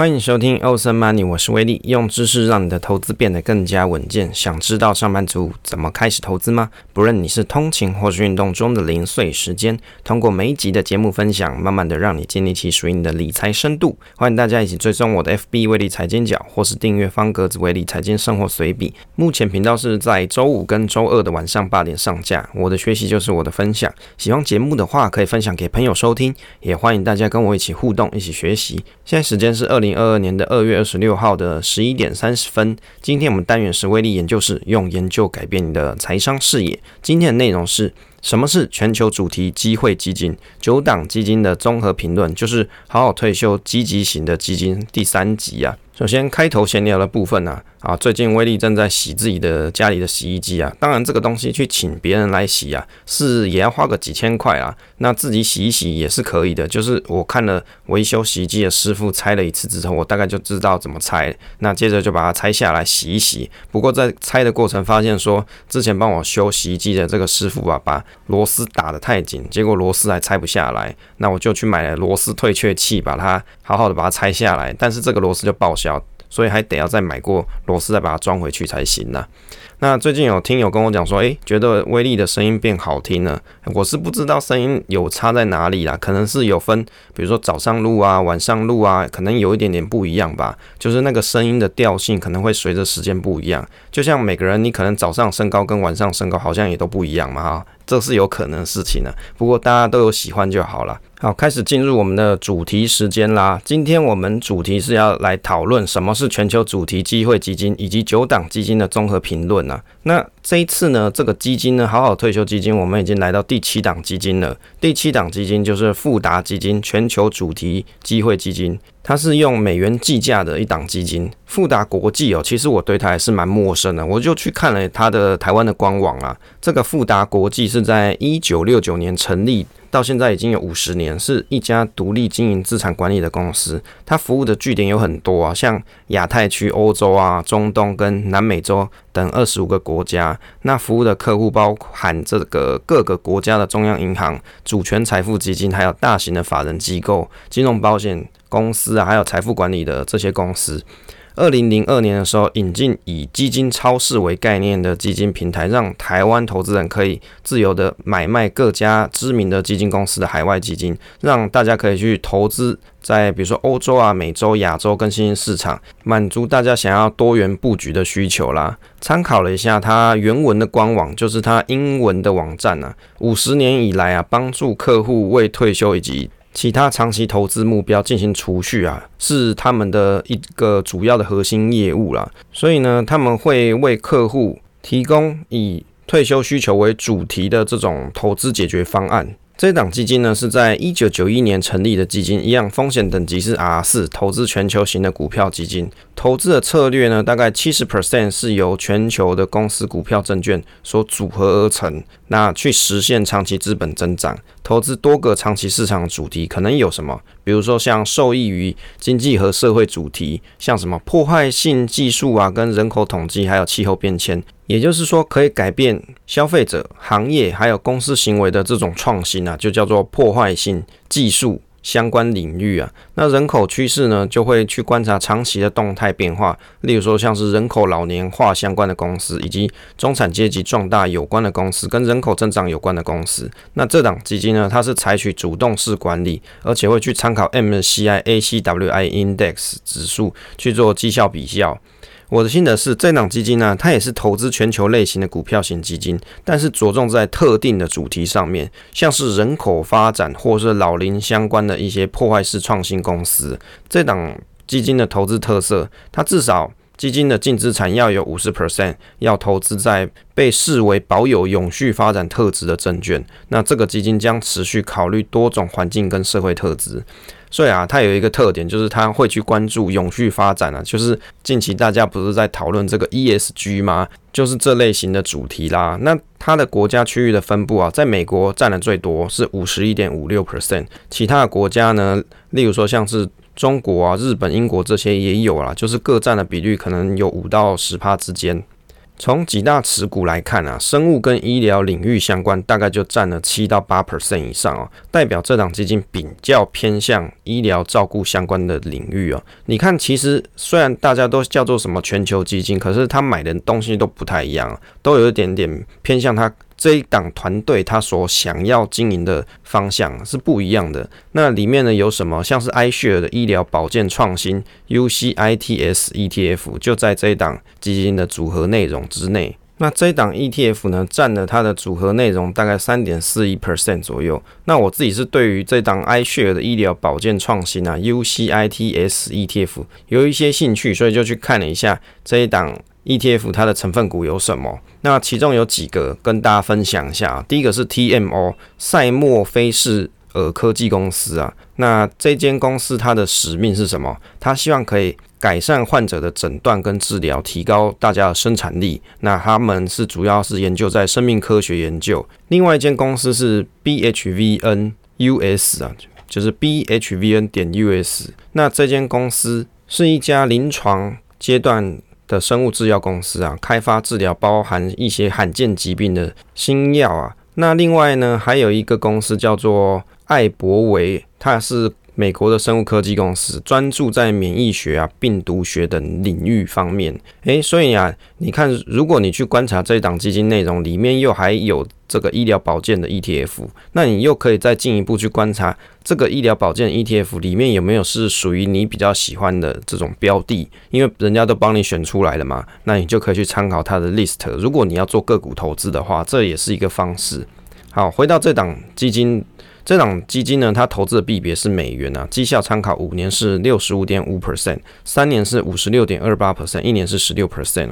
欢迎收听 Awesome Money，我是威利，用知识让你的投资变得更加稳健。想知道上班族怎么开始投资吗？不论你是通勤或是运动中的零碎时间，通过每一集的节目分享，慢慢的让你建立起属于你的理财深度。欢迎大家一起追踪我的 FB 威利财经角，或是订阅方格子威利财经生活随笔。目前频道是在周五跟周二的晚上八点上架。我的学习就是我的分享，喜欢节目的话可以分享给朋友收听，也欢迎大家跟我一起互动，一起学习。现在时间是二零。二二年的二月二十六号的十一点三十分，今天我们单元是威力研究室，用研究改变你的财商视野。今天的内容是什么是全球主题机会基金？九档基金的综合评论，就是好好退休积极型的基金第三集啊。首先开头闲聊的部分呢，啊，最近威力正在洗自己的家里的洗衣机啊，当然这个东西去请别人来洗啊，是也要花个几千块啊，那自己洗一洗也是可以的。就是我看了维修洗衣机的师傅拆了一次之后，我大概就知道怎么拆，那接着就把它拆下来洗一洗。不过在拆的过程发现说，之前帮我修洗衣机的这个师傅啊，把螺丝打得太紧，结果螺丝还拆不下来，那我就去买了螺丝退却器，把它好好的把它拆下来，但是这个螺丝就报销。所以还得要再买过螺丝，再把它装回去才行呢。那最近有听友跟我讲说，诶，觉得威利的声音变好听了。我是不知道声音有差在哪里啦，可能是有分，比如说早上录啊，晚上录啊，可能有一点点不一样吧。就是那个声音的调性可能会随着时间不一样。就像每个人，你可能早上身高跟晚上身高好像也都不一样嘛，哈，这是有可能的事情的。不过大家都有喜欢就好了。好，开始进入我们的主题时间啦。今天我们主题是要来讨论什么是全球主题机会基金，以及九档基金的综合评论啊。那这一次呢，这个基金呢，好好退休基金，我们已经来到第七档基金了。第七档基金就是富达基金全球主题机会基金，它是用美元计价的一档基金。富达国际哦，其实我对它还是蛮陌生的，我就去看了它的台湾的官网啊。这个富达国际是在一九六九年成立。到现在已经有五十年，是一家独立经营资产管理的公司。它服务的据点有很多啊，像亚太区、欧洲啊、中东跟南美洲等二十五个国家。那服务的客户包含这个各个国家的中央银行、主权财富基金，还有大型的法人机构、金融保险公司啊，还有财富管理的这些公司。二零零二年的时候，引进以基金超市为概念的基金平台，让台湾投资人可以自由的买卖各家知名的基金公司的海外基金，让大家可以去投资在比如说欧洲啊、美洲、亚洲跟新兴市场，满足大家想要多元布局的需求啦。参考了一下它原文的官网，就是它英文的网站啊，五十年以来啊，帮助客户为退休以及其他长期投资目标进行储蓄啊，是他们的一个主要的核心业务啦。所以呢，他们会为客户提供以退休需求为主题的这种投资解决方案。这档基金呢，是在一九九一年成立的基金，一样风险等级是 R 四，投资全球型的股票基金。投资的策略呢，大概七十 percent 是由全球的公司股票证券所组合而成，那去实现长期资本增长。投资多个长期市场的主题，可能有什么？比如说像受益于经济和社会主题，像什么破坏性技术啊，跟人口统计，还有气候变迁。也就是说，可以改变消费者、行业还有公司行为的这种创新啊，就叫做破坏性技术相关领域啊。那人口趋势呢，就会去观察长期的动态变化，例如说像是人口老年化相关的公司，以及中产阶级壮大有关的公司，跟人口增长有关的公司。那这档基金呢，它是采取主动式管理，而且会去参考 MSCI ACWI Index 指数去做绩效比较。我的心得是，这档基金呢、它也是投资全球类型的股票型基金，但是着重在特定的主题上面，像是人口发展或是老龄相关的一些破坏式创新公司。这档基金的投资特色，它至少基金的净资产要有五十 percent 要投资在被视为保有永续发展特质的证券。那这个基金将持续考虑多种环境跟社会特质。所以啊，它有一个特点，就是它会去关注永续发展啊，就是近期大家不是在讨论这个 ESG 吗？就是这类型的主题啦。那它的国家区域的分布啊，在美国占的最多，是五十一点五六 percent，其他的国家呢，例如说像是中国啊、日本、英国这些也有啦，就是各占的比率可能有五到十趴之间。从几大持股来看啊，生物跟医疗领域相关大概就占了七到八 percent 以上哦，代表这档基金比较偏向医疗照顾相关的领域哦。你看，其实虽然大家都叫做什么全球基金，可是他买的东西都不太一样，都有一点点偏向他。这一档团队他所想要经营的方向是不一样的。那里面呢有什么？像是 iShare 的医疗保健创新 UCITS ETF 就在这一档基金的组合内容之内。那这一档 ETF 呢占了它的组合内容大概三点四一 percent 左右。那我自己是对于这档 iShare 的医疗保健创新啊 UCITS ETF 有一些兴趣，所以就去看了一下这一档。ETF 它的成分股有什么？那其中有几个跟大家分享一下。第一个是 TMO 赛默菲士尔科技公司啊。那这间公司它的使命是什么？它希望可以改善患者的诊断跟治疗，提高大家的生产力。那他们是主要是研究在生命科学研究。另外一间公司是 BHVN US 啊，就是 BHVN 点 US。那这间公司是一家临床阶段的生物制药公司啊，开发治疗包含一些罕见疾病的新药啊。那另外呢，还有一个公司叫做艾博维，它是美国的生物科技公司，专注在免疫学啊、病毒学等领域方面。诶，所以啊，你看，如果你去观察这档基金内容，里面又还有。这个医疗保健的 ETF，那你又可以再进一步去观察这个医疗保健 ETF 里面有没有是属于你比较喜欢的这种标的，因为人家都帮你选出来了嘛，那你就可以去参考它的 list。如果你要做个股投资的话，这也是一个方式。好，回到这档基金，这档基金呢，它投资的币别是美元啊，绩效参考五年是六十五点五 percent，三年是五十六点二八 percent，一年是十六 percent。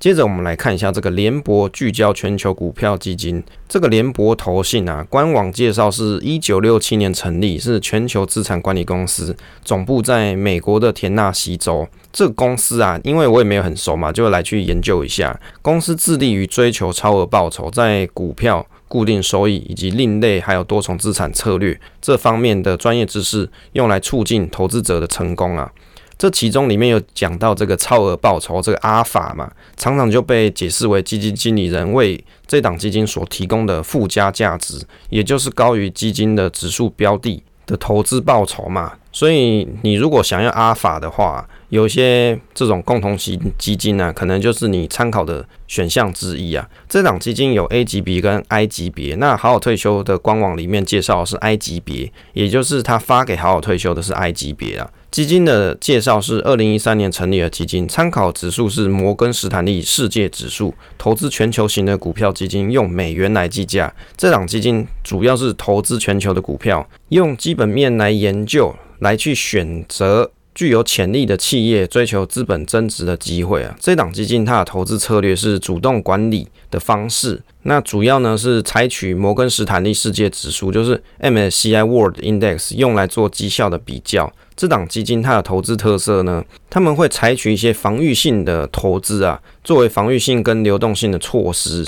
接着我们来看一下这个联博聚焦全球股票基金。这个联博投信啊，官网介绍是一九六七年成立，是全球资产管理公司，总部在美国的田纳西州。这个公司啊，因为我也没有很熟嘛，就来去研究一下。公司致力于追求超额报酬，在股票、固定收益以及另类还有多重资产策略这方面的专业知识，用来促进投资者的成功啊。这其中里面有讲到这个超额报酬，这个阿尔法嘛，常常就被解释为基金经理人为这档基金所提供的附加价值，也就是高于基金的指数标的的投资报酬嘛。所以你如果想要阿尔法的话，有些这种共同型基金呢、可能就是你参考的选项之一啊。这档基金有 A 级别跟 I 级别，那好好退休的官网里面介绍是 I 级别，也就是他发给好好退休的是 I 级别啊。基金的介绍是二零一三年成立的基金，参考指数是摩根士丹利世界指数，投资全球型的股票基金，用美元来计价。这档基金主要是投资全球的股票，用基本面来研究，来去选择具有潜力的企业，追求资本增值的机会啊。这档基金它的投资策略是主动管理的方式。那主要呢是采取摩根士丹利世界指数，就是 MSCI World Index，用来做绩效的比较。这档基金它的投资特色呢，他们会采取一些防御性的投资啊，作为防御性跟流动性的措施。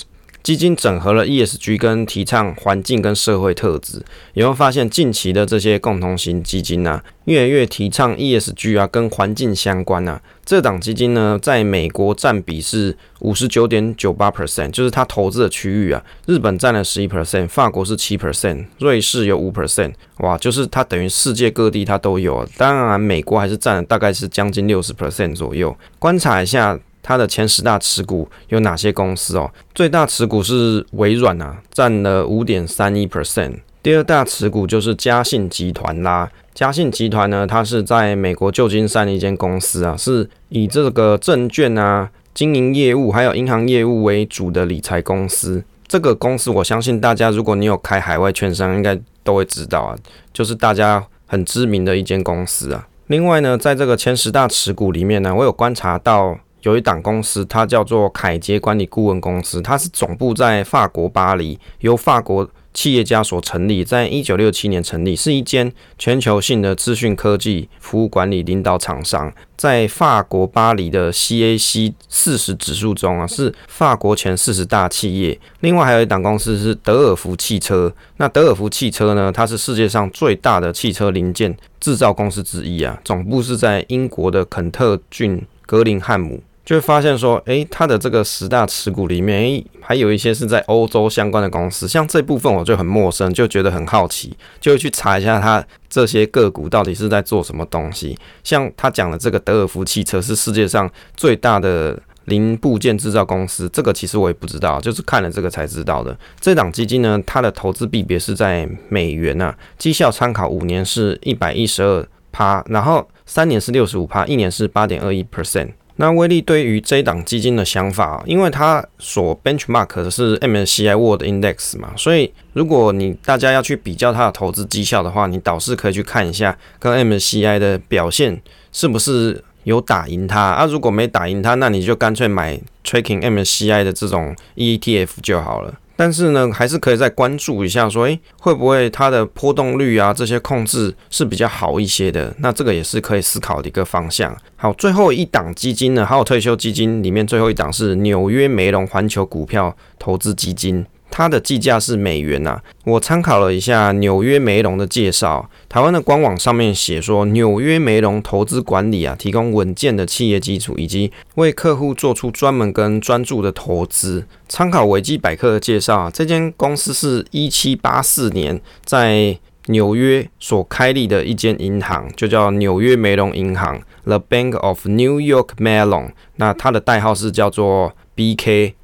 基金整合了 ESG 跟提倡环境跟社会特质，有没有发现近期的这些共同型基金啊，越来越提倡 ESG 啊，跟环境相关啊？这档基金呢，在美国占比是五十九点九八 percent，就是它投资的区域啊。日本占了十一 percent，法国是七 percent，瑞士有五 percent，哇，就是它等于世界各地它都有啊。当然，美国还是占了大概是将近六十 percent 左右。观察一下。它的前十大持股有哪些公司哦？最大持股是微软啊，占了五点三一 percent。第二大持股就是嘉信集团啦。嘉信集团呢，它是在美国旧金山的一间公司啊，是以这个证券啊、经营业务还有银行业务为主的理财公司。这个公司我相信大家，如果你有开海外券商，应该都会知道啊，就是大家很知名的一间公司啊。另外呢，在这个前十大持股里面呢，我有观察到。有一档公司，它叫做凯捷管理顾问公司，它是总部在法国巴黎，由法国企业家所成立，在一九六七年成立，是一间全球性的资讯科技服务管理领导厂商，在法国巴黎的 CAC 四十指数中啊，是法国前四十大企业。另外还有一档公司是德尔福汽车，那德尔福汽车呢，它是世界上最大的汽车零件制造公司之一啊，总部是在英国的肯特郡格林汉姆。就会发现说，诶，它的这个十大持股里面，诶，还有一些是在欧洲相关的公司，像这部分我就很陌生，就觉得很好奇，就会去查一下它这些个股到底是在做什么东西。像他讲的这个德尔福汽车是世界上最大的。零部件制造公司，这个其实我也不知道，就是看了这个才知道的。这档基金呢，它的投资币别是在美元呐、啊，绩效参考五年是一百一十二趴，然后三年是六十五趴，一年是八点二一 percent。那威力对于这一档基金的想法，因为它所 benchmark 的是 MSCI World Index 嘛，所以如果你大家要去比较它的投资绩效的话，你倒是可以去看一下跟 MSCI 的表现是不是。有打赢它啊，如果没打赢它，那你就干脆买 Tracking MSCI 的这种 ETF 就好了。但是呢，还是可以再关注一下，说，诶，会不会它的波动率啊这些控制是比较好一些的？那这个也是可以思考的一个方向。好，最后一档基金呢，还有退休基金里面最后一档是纽约梅隆环球股票投资基金。它的计价是美元呐、我参考了一下纽约梅隆的介绍，台湾的官网上面写说，纽约梅隆投资管理啊，提供稳健的企业基础，以及为客户做出专门跟专注的投资。参考维基百科的介绍啊，这间公司是一七八四年在纽约所开立的一间银行，就叫纽约梅隆银行 （The Bank of New York Mellon），那它的代号是叫做 BK。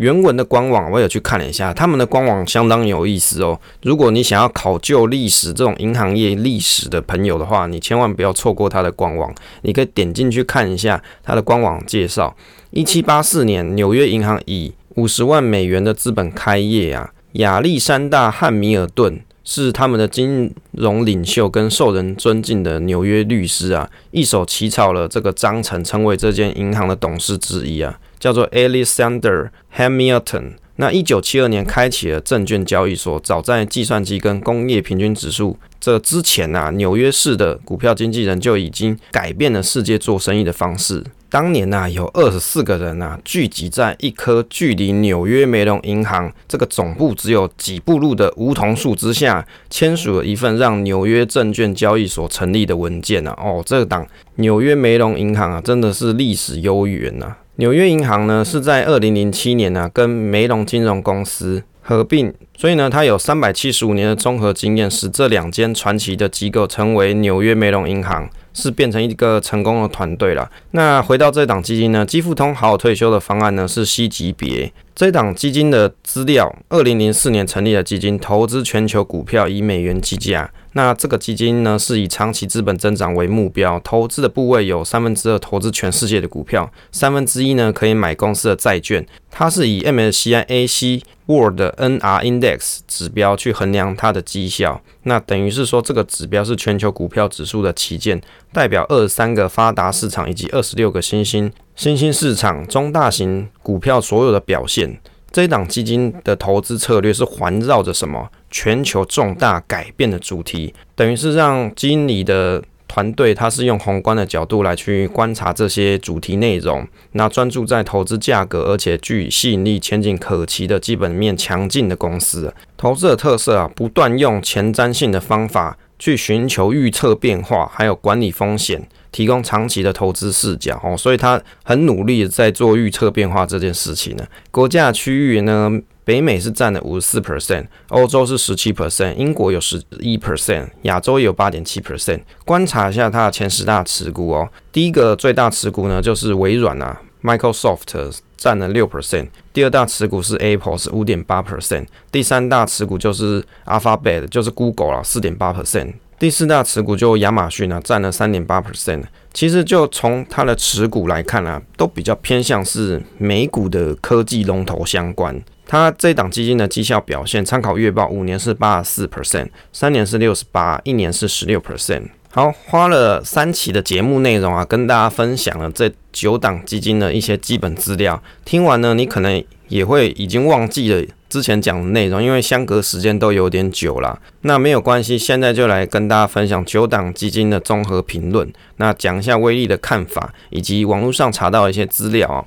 原文的官网我有去看了一下，他们的官网相当有意思哦。如果你想要考究历史这种银行业历史的朋友的话，你千万不要错过他的官网。你可以点进去看一下他的官网介绍。一七八四年，纽约银行以五十万美元的资本开业啊。亚历山大汉米尔顿是他们的金融领袖跟受人尊敬的纽约律师啊，一手起草了这个章程，成为这间银行的董事之一啊。叫做 Alexander Hamilton。那一九七二年开启了证券交易所。早在计算机跟工业平均指数这之前啊，纽约市的股票经纪人就已经改变了世界做生意的方式。当年呐，有二十四个人呐聚集在一棵距离纽约梅隆银行这个总部只有几步路的梧桐树之下，签署了一份让纽约证券交易所成立的文件呐。哦，这个档纽约梅隆银行啊，真的是历史悠远呐。纽约银行呢，是在二零零七年呢、跟梅隆金融公司合并，所以呢，它有三百七十五年的综合经验，使这两间传奇的机构成为纽约梅隆银行，是变成一个成功的团队了。那回到这档基金呢，基富通好好退休的方案呢是 C 级别。这档基金的资料，二零零四年成立的基金，投资全球股票以美元计价。那这个基金呢，是以长期资本增长为目标，投资的部位有三分之二投资全世界的股票，三分之一呢可以买公司的债券。它是以 MSCI AC World NR Index 指标去衡量它的绩效。那等于是说，这个指标是全球股票指数的旗舰，代表二十三个发达市场以及二十六个新兴新兴市场中大型股票所有的表现。这一档基金的投资策略是环绕着什么？全球重大改变的主题，等于是让经理的团队，它是用宏观的角度来去观察这些主题内容，那专注在投资价格，而且具吸引力、前景可期的基本面强劲的公司。投资的特色啊，不断用前瞻性的方法去寻求预测变化，还有管理风险。提供长期的投资视角哦，所以他很努力在做预测变化这件事情呢。国家区域呢，北美是占了五十四 percent，欧洲是十七 percent，英国有十一 percent，亚洲也有八点七 percent。观察一下它的前十大持股哦，第一个最大持股呢就是微软啊，Microsoft 占了六 percent，第二大持股是 Apple 是五点八 percent，第三大持股就是 Alphabet 就是 Google 啊，四点八 percent。第四大持股就亚马逊啊，占了三点八 percent。其实就从它的持股来看啊，都比较偏向是美股的科技龙头相关。它这档基金的绩效表现，参考月报，五年是八十四 percent，三年是六十八，一年是十六 percent。好，花了三期的节目内容啊，跟大家分享了这九档基金的一些基本资料。听完呢，你可能也会已经忘记了之前讲的内容，因为相隔时间都有点久了。那没有关系，现在就来跟大家分享九档基金的综合评论。那讲一下威力的看法，以及网络上查到一些资料啊。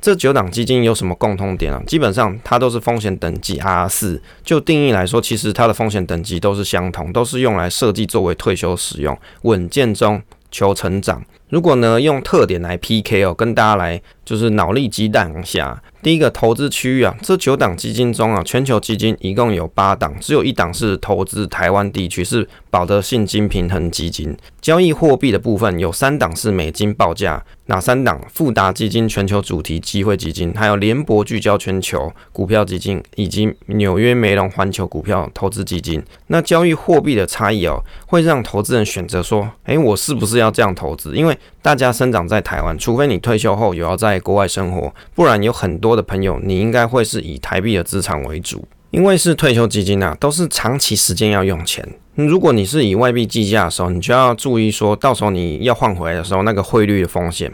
这九档基金有什么共通点啊？基本上它都是风险等级 R 四，就定义来说，其实它的风险等级都是相同，都是用来设计作为退休使用，稳健中求成长。如果呢用特点来 PK 哦，跟大家来就是脑力激荡一下。第一个投资区域啊，这九档基金中啊，全球基金一共有八档，只有一档是投资台湾地区，是保德信金平衡基金。交易货币的部分有三档是美金报价，哪三档？富达基金全球主题机会基金，还有联博聚焦全球股票基金，以及纽约梅隆环球股票投资基金。那交易货币的差异哦，会让投资人选择说，诶，我是不是要这样投资？因为大家生长在台湾，除非你退休后有要在国外生活，不然有很多的朋友，你应该会是以台币的资产为主。因为是退休基金啊，都是长期时间要用钱。如果你是以外币计价的时候，你就要注意说，到时候你要换回来的时候，那个汇率的风险。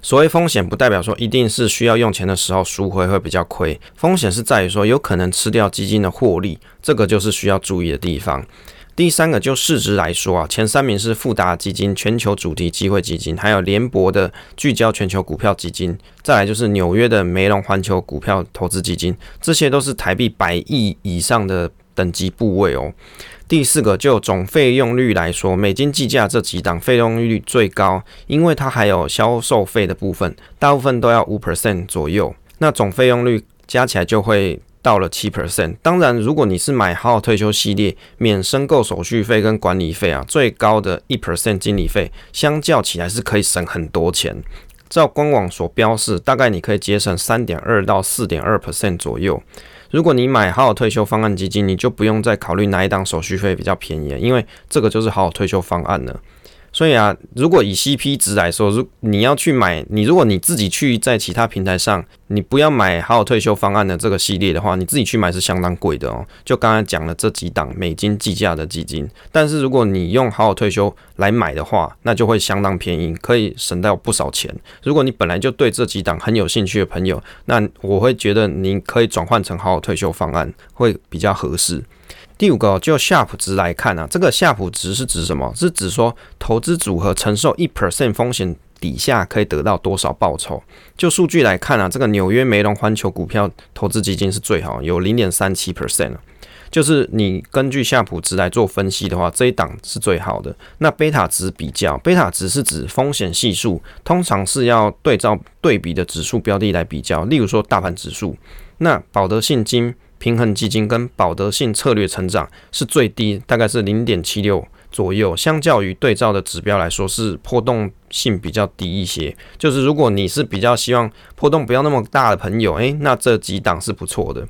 所谓风险，不代表说一定是需要用钱的时候赎回会比较亏，风险是在于说有可能吃掉基金的获利，这个就是需要注意的地方。第三个就市值来说啊，前三名是富达基金全球主题机会基金，还有联博的聚焦全球股票基金，再来就是纽约的梅隆环球股票投资基金，这些都是台币百亿以上的等级部位哦。第四个就总费用率来说，美金计价这几档费用率最高，因为它还有销售费的部分，大部分都要五 percent 左右，那总费用率加起来就会。到了七 percent，当然，如果你是买好好退休系列，免申购手续费跟管理费啊，最高的一 percent 经理费，相较起来是可以省很多钱。照官网所标示，大概你可以节省三点二到四点二 percent 左右。如果你买好好退休方案基金，你就不用再考虑哪一档手续费比较便宜，因为这个就是好好退休方案了。所以啊，如果以 CP 值来说，如你要去买，你如果你自己去在其他平台上，你不要买好好退休方案的这个系列的话，你自己去买是相当贵的哦。就刚才讲了这几档美金计价的基金，但是如果你用好好退休来买的话，那就会相当便宜，可以省到不少钱。如果你本来就对这几档很有兴趣的朋友，那我会觉得你可以转换成好好退休方案会比较合适。第五个，就夏普值来看啊，这个夏普值是指什么？是指说投资组合承受一 percent 风险底下可以得到多少报酬？就数据来看啊，这个纽约梅隆环球股票投资基金是最好，有零点三七 percent。就是你根据夏普值来做分析的话，这一档是最好的。那贝塔值比较，贝塔值是指风险系数，通常是要对照对比的指数标的来比较，例如说大盘指数。那保德信金平衡基金跟保德信策略成长是最低，大概是零点七六左右。相较于对照的指标来说，是波动性比较低一些。就是如果你是比较希望波动不要那么大的朋友，诶，那这几档是不错的。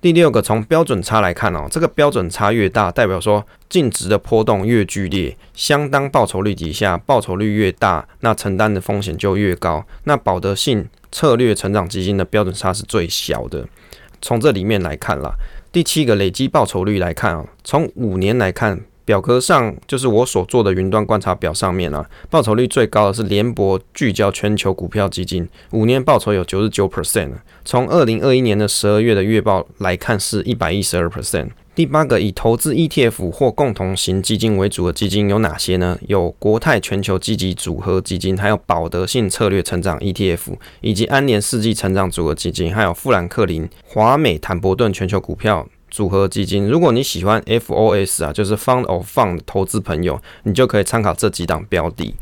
第六个，从标准差来看哦，这个标准差越大，代表说净值的波动越剧烈，相当报酬率底下，报酬率越大，那承担的风险就越高。那保德信策略成长基金的标准差是最小的。从这里面来看啦，第七个累积报酬率来看啊，从五年来看，表格上就是我所做的云端观察表上面啊，报酬率最高的是联博聚焦全球股票基金，五年报酬有九十九 percent。从二零二一年的十二月的月报来看，是一百一十二 percent。第八个，以投资 ETF 或共同型基金为主的基金有哪些呢？有国泰全球积极组合基金，还有保德信策略成长 ETF，以及安联世纪成长组合基金，还有富兰克林华美坦伯顿全球股票组合基金。如果你喜欢 FOS 啊，就是 Fund of Fund 投资朋友，你就可以参考这几档标的。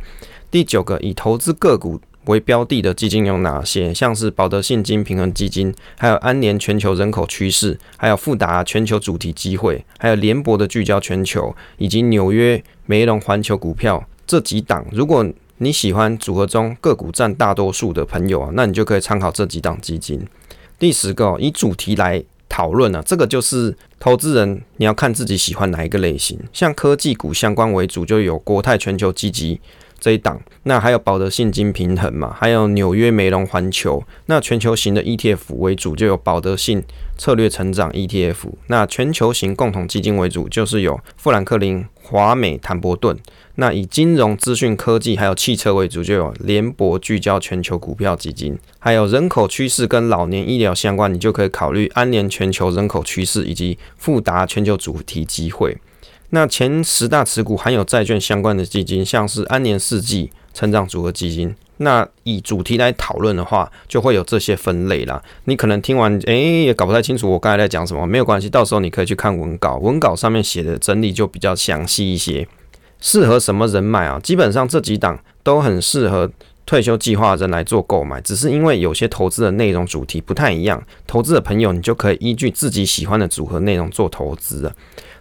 第九个，以投资个股。为标的的基金有哪些？像是保德信金平衡基金，还有安联全球人口趋势，还有富达全球主题机会，还有联博的聚焦全球，以及纽约梅隆环球股票这几档。如果你喜欢组合中个股占大多数的朋友啊，那你就可以参考这几档基金。第十个，以主题来讨论啊，这个就是投资人你要看自己喜欢哪一个类型，像科技股相关为主，就有国泰全球积极。这一档，那还有保德信金平衡嘛，还有纽约梅隆环球。那全球型的 ETF 为主，就有保德信策略成长 ETF。那全球型共同基金为主，就是有富兰克林华美坦伯顿。那以金融资讯科技还有汽车为主，就有联博聚焦全球股票基金。还有人口趋势跟老年医疗相关，你就可以考虑安联全球人口趋势以及富达全球主题机会。那前十大持股含有债券相关的基金，像是安联世纪成长组合基金。那以主题来讨论的话，就会有这些分类啦。你可能听完，诶、也搞不太清楚我刚才在讲什么，没有关系，到时候你可以去看文稿，文稿上面写的整理就比较详细一些。适合什么人买啊？基本上这几档都很适合退休计划人来做购买，只是因为有些投资的内容主题不太一样，投资的朋友你就可以依据自己喜欢的组合内容做投资了。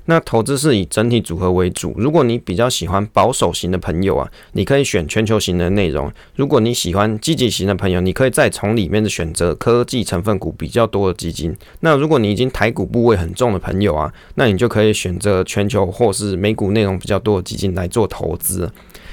那投资是以整体组合为主。如果你比较喜欢保守型的朋友啊，你可以选全球型的内容；如果你喜欢积极型的朋友，你可以再从里面的选择科技成分股比较多的基金。那如果你已经台股部位很重的朋友啊，那你就可以选择全球或是美股内容比较多的基金来做投资。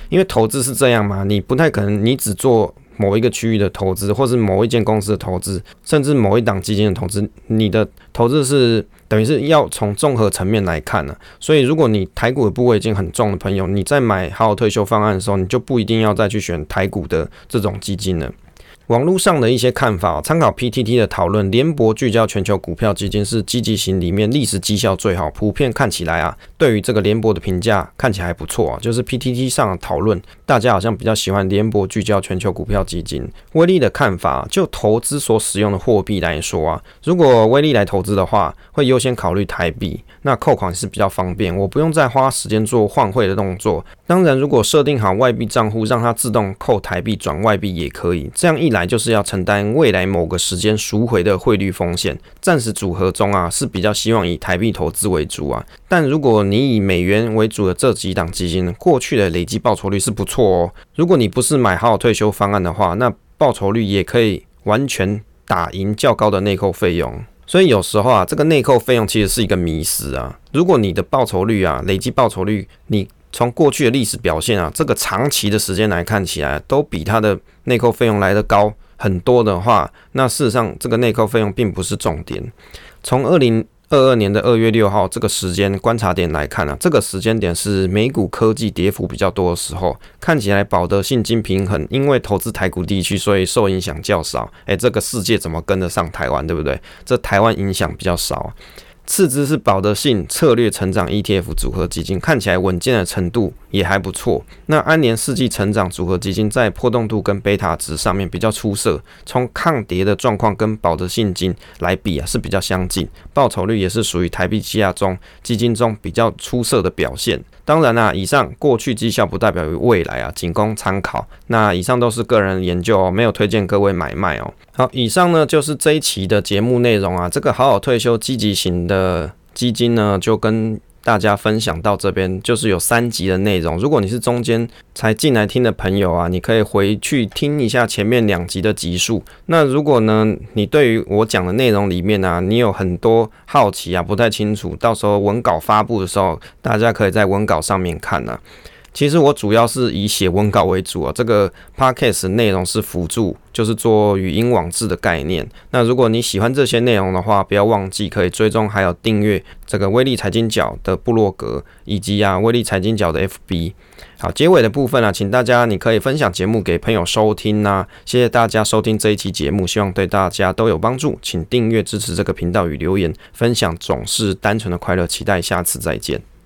因为投资是这样嘛，你不太可能你只做。某一个区域的投资，或是某一间公司的投资，甚至某一档基金的投资，你的投资是等于是要从综合层面来看呢、所以，如果你台股的部位已经很重的朋友，你在买好好退休方案的时候，你就不一定要再去选台股的这种基金了。网络上的一些看法，参考 PTT 的讨论，联博聚焦全球股票基金是积极型里面历史绩效最好，普遍看起来啊，对于这个联博的评价看起来还不错啊。就是 PTT 上的讨论，大家好像比较喜欢联博聚焦全球股票基金。威力的看法，就投资所使用的货币来说啊，如果威力来投资的话，会优先考虑台币，那扣款是比较方便，我不用再花时间做换汇的动作。当然，如果设定好外币账户，让它自动扣台币转外币也可以，这样一来就是要承担未来某个时间赎回的汇率风险。暂时组合中啊是比较希望以台币投资为主啊，但如果你以美元为主的这几档基金，过去的累计报酬率是不错哦。如果你不是买好退休方案的话，那报酬率也可以完全打赢较高的内扣费用。所以有时候啊，这个内扣费用其实是一个迷思啊。如果你的报酬率啊，累计报酬率你。从过去的历史表现啊，这个长期的时间来看起来，都比它的内扣费用来得高很多的话，那事实上这个内扣费用并不是重点。从二零二二年的二月六号这个时间观察点来看啊，这个时间点是美股科技跌幅比较多的时候，看起来保德信金平衡，因为投资台股地区，所以受影响较少。诶，这个世界怎么跟得上台湾，对不对？这台湾影响比较少。次之是保德信策略成长 ETF 组合基金，看起来稳健的程度也还不错。那安联世纪成长组合基金在波动度跟贝塔值上面比较出色，从抗跌的状况跟保德信金来比啊是比较相近，报酬率也是属于台币计价中基金中比较出色的表现。当然啦、以上过去绩效不代表于未来啊，仅供参考。那以上都是个人研究哦，没有推荐各位买卖哦。好，以上呢就是这一期的节目内容啊。这个好好退休积极型的基金呢，就跟。大家分享到这边就是有三集的内容。如果你是中间才进来听的朋友啊，你可以回去听一下前面两集的集数。那如果呢，你对于我讲的内容里面啊，你有很多好奇啊，不太清楚，到时候文稿发布的时候，大家可以在文稿上面看啊。其实我主要是以写文稿为主啊，这个 podcast 内容是辅助，就是做语音网志的概念。那如果你喜欢这些内容的话，不要忘记可以追踪还有订阅这个威利财经角的部落格，以及啊威利财经角的 FB。好，结尾的部分啊，请大家你可以分享节目给朋友收听呐。谢谢大家收听这一期节目，希望对大家都有帮助。请订阅支持这个频道与留言分享，总是单纯的快乐。期待下次再见。